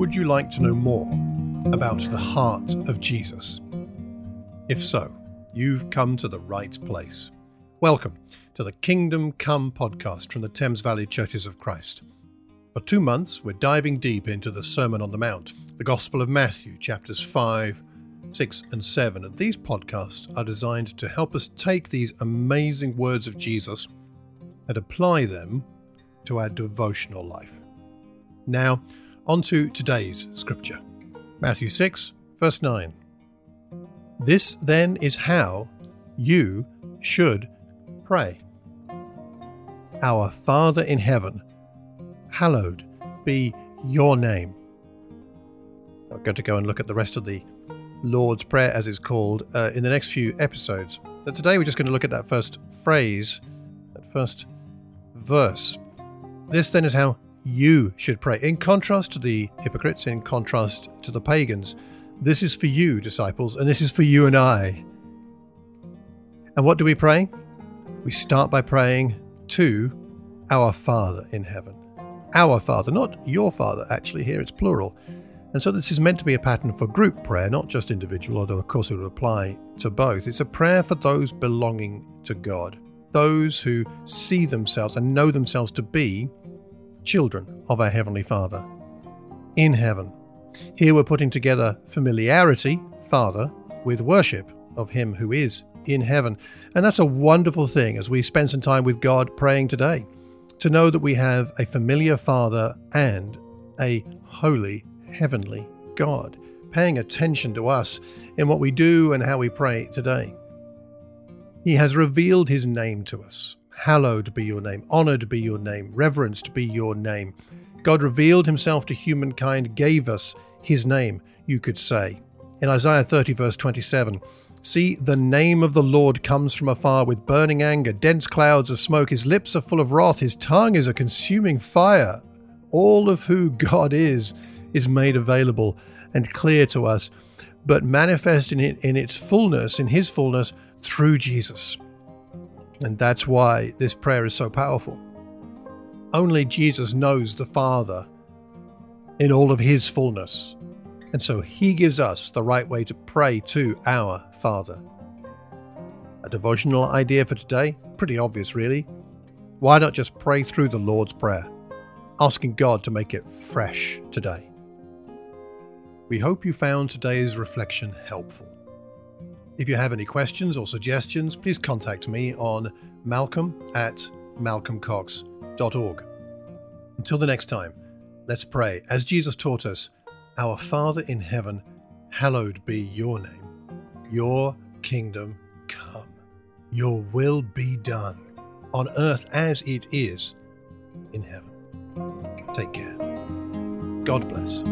Would you like to know more about the heart of Jesus? If so, you've come to the right place. Welcome to the Kingdom Come podcast from the Thames Valley Churches of Christ. For two months, we're diving deep into the Sermon on the Mount, the Gospel of Matthew, chapters 5, 6, and 7. And these podcasts are designed to help us take these amazing words of Jesus and apply them to our devotional life. Now, on to today's scripture Matthew 6, verse 9. This then is how you should pray Our Father in heaven, hallowed be your name. I'm going to go and look at the rest of the Lord's Prayer, as it's called, uh, in the next few episodes. But today we're just going to look at that first phrase, that first verse. This then is how you should pray. In contrast to the hypocrites, in contrast to the pagans, this is for you, disciples, and this is for you and I. And what do we pray? We start by praying to our Father in heaven. Our Father, not your Father, actually, here it's plural. And so this is meant to be a pattern for group prayer, not just individual, although of course it would apply to both. It's a prayer for those belonging to God, those who see themselves and know themselves to be children of our Heavenly Father in heaven. Here we're putting together familiarity, Father, with worship of Him who is in heaven. And that's a wonderful thing as we spend some time with God praying today, to know that we have a familiar Father and a holy heavenly God, paying attention to us in what we do and how we pray today. He has revealed His name to us. Hallowed be your name, honored be your name, reverenced be your name. God revealed himself to humankind, gave us his name, you could say. In Isaiah 30, verse 27, See, the name of the Lord comes from afar with burning anger, dense clouds of smoke. His lips are full of wrath, his tongue is a consuming fire. All of who God is is made available and clear to us, but manifest in, it, in its fullness, in his fullness, through Jesus. And that's why this prayer is so powerful. Only Jesus knows the Father in all of his fullness. And so he gives us the right way to pray to our Father. A devotional idea for today? Pretty obvious, really. Why not just pray through the Lord's Prayer, asking God to make it fresh today? We hope you found today's reflection helpful. If you have any questions or suggestions, please contact me on malcolm at malcolmcox.org. Until the next time, let's pray. As Jesus taught us, Our Father in heaven, hallowed be your name. Your kingdom come. Your will be done on earth as it is in heaven. Take care. God bless.